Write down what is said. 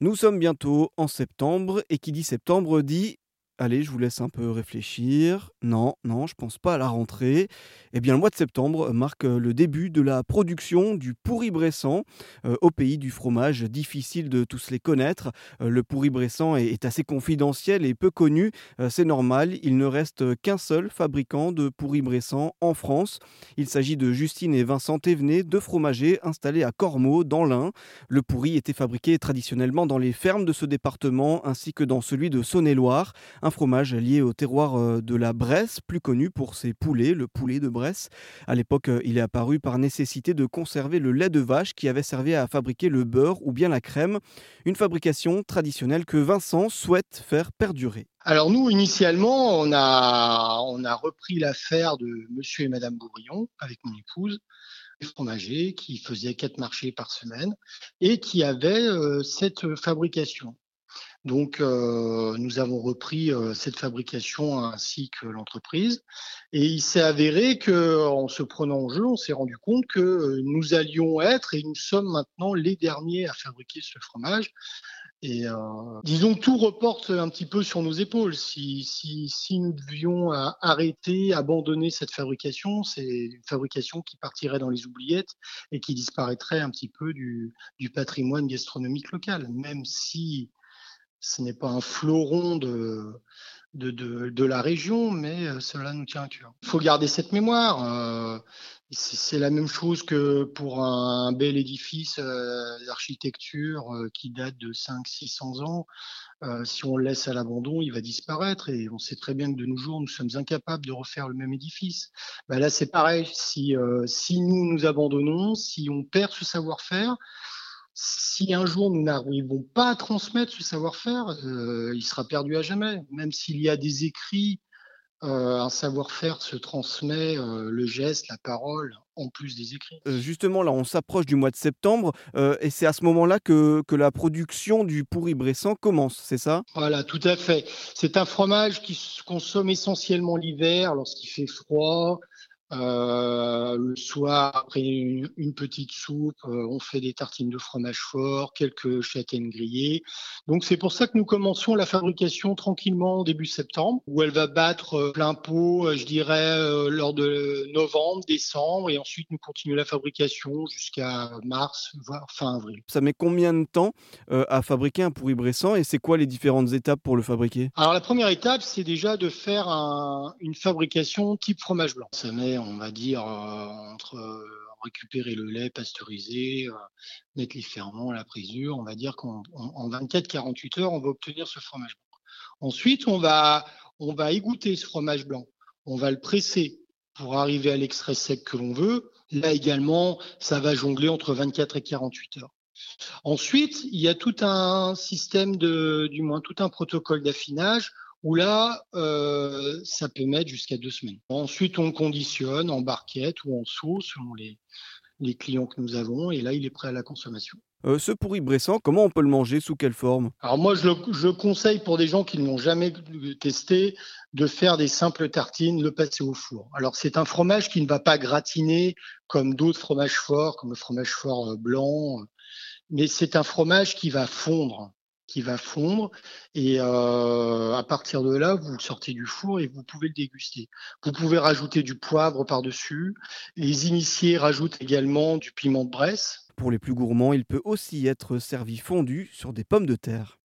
Nous sommes bientôt en septembre et qui dit septembre dit Allez, je vous laisse un peu réfléchir. Non, non, je pense pas à la rentrée. Eh bien, le mois de septembre marque le début de la production du pourri-bressant euh, au pays du fromage. Difficile de tous les connaître. Euh, le pourri-bressant est, est assez confidentiel et peu connu. Euh, C'est normal, il ne reste qu'un seul fabricant de pourri-bressant en France. Il s'agit de Justine et Vincent Thévenet, deux fromagers installés à Cormeaux, dans l'Ain. Le pourri était fabriqué traditionnellement dans les fermes de ce département ainsi que dans celui de Saône-et-Loire un fromage lié au terroir euh, de la Bresse, plus connu pour ses poulets, le poulet de Bresse. À l'époque, euh, il est apparu par nécessité de conserver le lait de vache qui avait servi à fabriquer le beurre ou bien la crème, une fabrication traditionnelle que Vincent souhaite faire perdurer. Alors nous, initialement, on a, repris l'affaire de Monsieur et Madame Bourillon avec mon épouse, fromager qui faisait quatre marchés par semaine et qui avait euh, cette fabrication. Donc, euh, nous avons repris euh, cette fabrication ainsi que l'entreprise. Et il s'est avéré que, en se prenant en jeu, on s'est rendu compte que euh, nous allions être, et nous sommes maintenant les derniers à fabriquer ce fromage. Et euh, disons que tout reporte un petit peu sur nos épaules. Si, si, si nous devions euh, arrêter, abandonner cette fabrication, c'est une fabrication qui partirait dans les oubliettes et qui disparaîtrait un petit peu du, du patrimoine gastronomique local, même si ce n'est pas un fleuron de, de, de, la région, mais euh, cela nous tient à cœur. Il faut garder cette mémoire. euh, c'est la même chose que pour un, bel édifice euh, d'architecture qui date de 500-600 ans. Si on le laisse à l'abandon, il va disparaître. Et on sait très bien que de nos jours, nous sommes incapables de refaire le même édifice. Bah là, c'est pareil. Si, si nous nous abandonnons, si on perd ce savoir-faire, si un jour nous n'arrivons pas à transmettre ce savoir-faire, euh, il sera perdu à jamais. Même s'il y a des écrits, euh, un savoir-faire se transmet, euh, le geste, la parole, en plus des écrits. Justement, là, on s'approche du mois de septembre et c'est à ce moment-là que, que la production du pourri-bressant commence, c'est ça? Voilà, tout à fait. C'est un fromage qui se consomme essentiellement l'hiver lorsqu'il fait froid. Euh, le soir, après une, une petite soupe, euh, on fait des tartines de fromage fort, quelques châtaignes grillées. Donc c'est pour ça que nous commençons la fabrication tranquillement début septembre, où elle va battre euh, plein pot, euh, je dirais, lors de novembre, décembre, et ensuite nous continuons la fabrication jusqu'à mars, voire fin avril. Ça met combien de temps à fabriquer un pourri-bressant et c'est quoi les différentes étapes pour le fabriquer? Alors la première étape, c'est déjà de faire un- une fabrication type fromage blanc. Ça met, on va dire, entre euh, récupérer le lait pasteurisé, euh, mettre les ferments, la présure, on va dire qu'en en, en 24-48 heures, on va obtenir ce fromage blanc. Ensuite, on va, on va égoutter ce fromage blanc. On va le presser pour arriver à l'extrait sec que l'on veut. Là également, ça va jongler entre 24 et 48 heures. Ensuite, il y a tout un système de, du moins tout un protocole d'affinage où là, euh, ça peut mettre jusqu'à deux semaines. Ensuite, on le conditionne en barquette ou en seau selon les, les clients que nous avons et là, il est prêt à la consommation. Euh, Ce pourri-bressant, comment on peut le manger Sous quelle forme? Alors moi, je, le, je conseille pour des gens qui ne l'ont jamais testé de faire des simples tartines, le passer au four. Alors c'est un fromage qui ne va pas gratiner comme d'autres fromages forts, comme le fromage fort euh, blanc, mais c'est un fromage qui va fondre, va fondre, et euh, à partir de là, vous sortez du four et vous pouvez le déguster. Vous pouvez rajouter du poivre par-dessus. Les initiés rajoutent également du piment de Bresse. Pour les plus gourmands, il peut aussi être servi fondu sur des pommes de terre.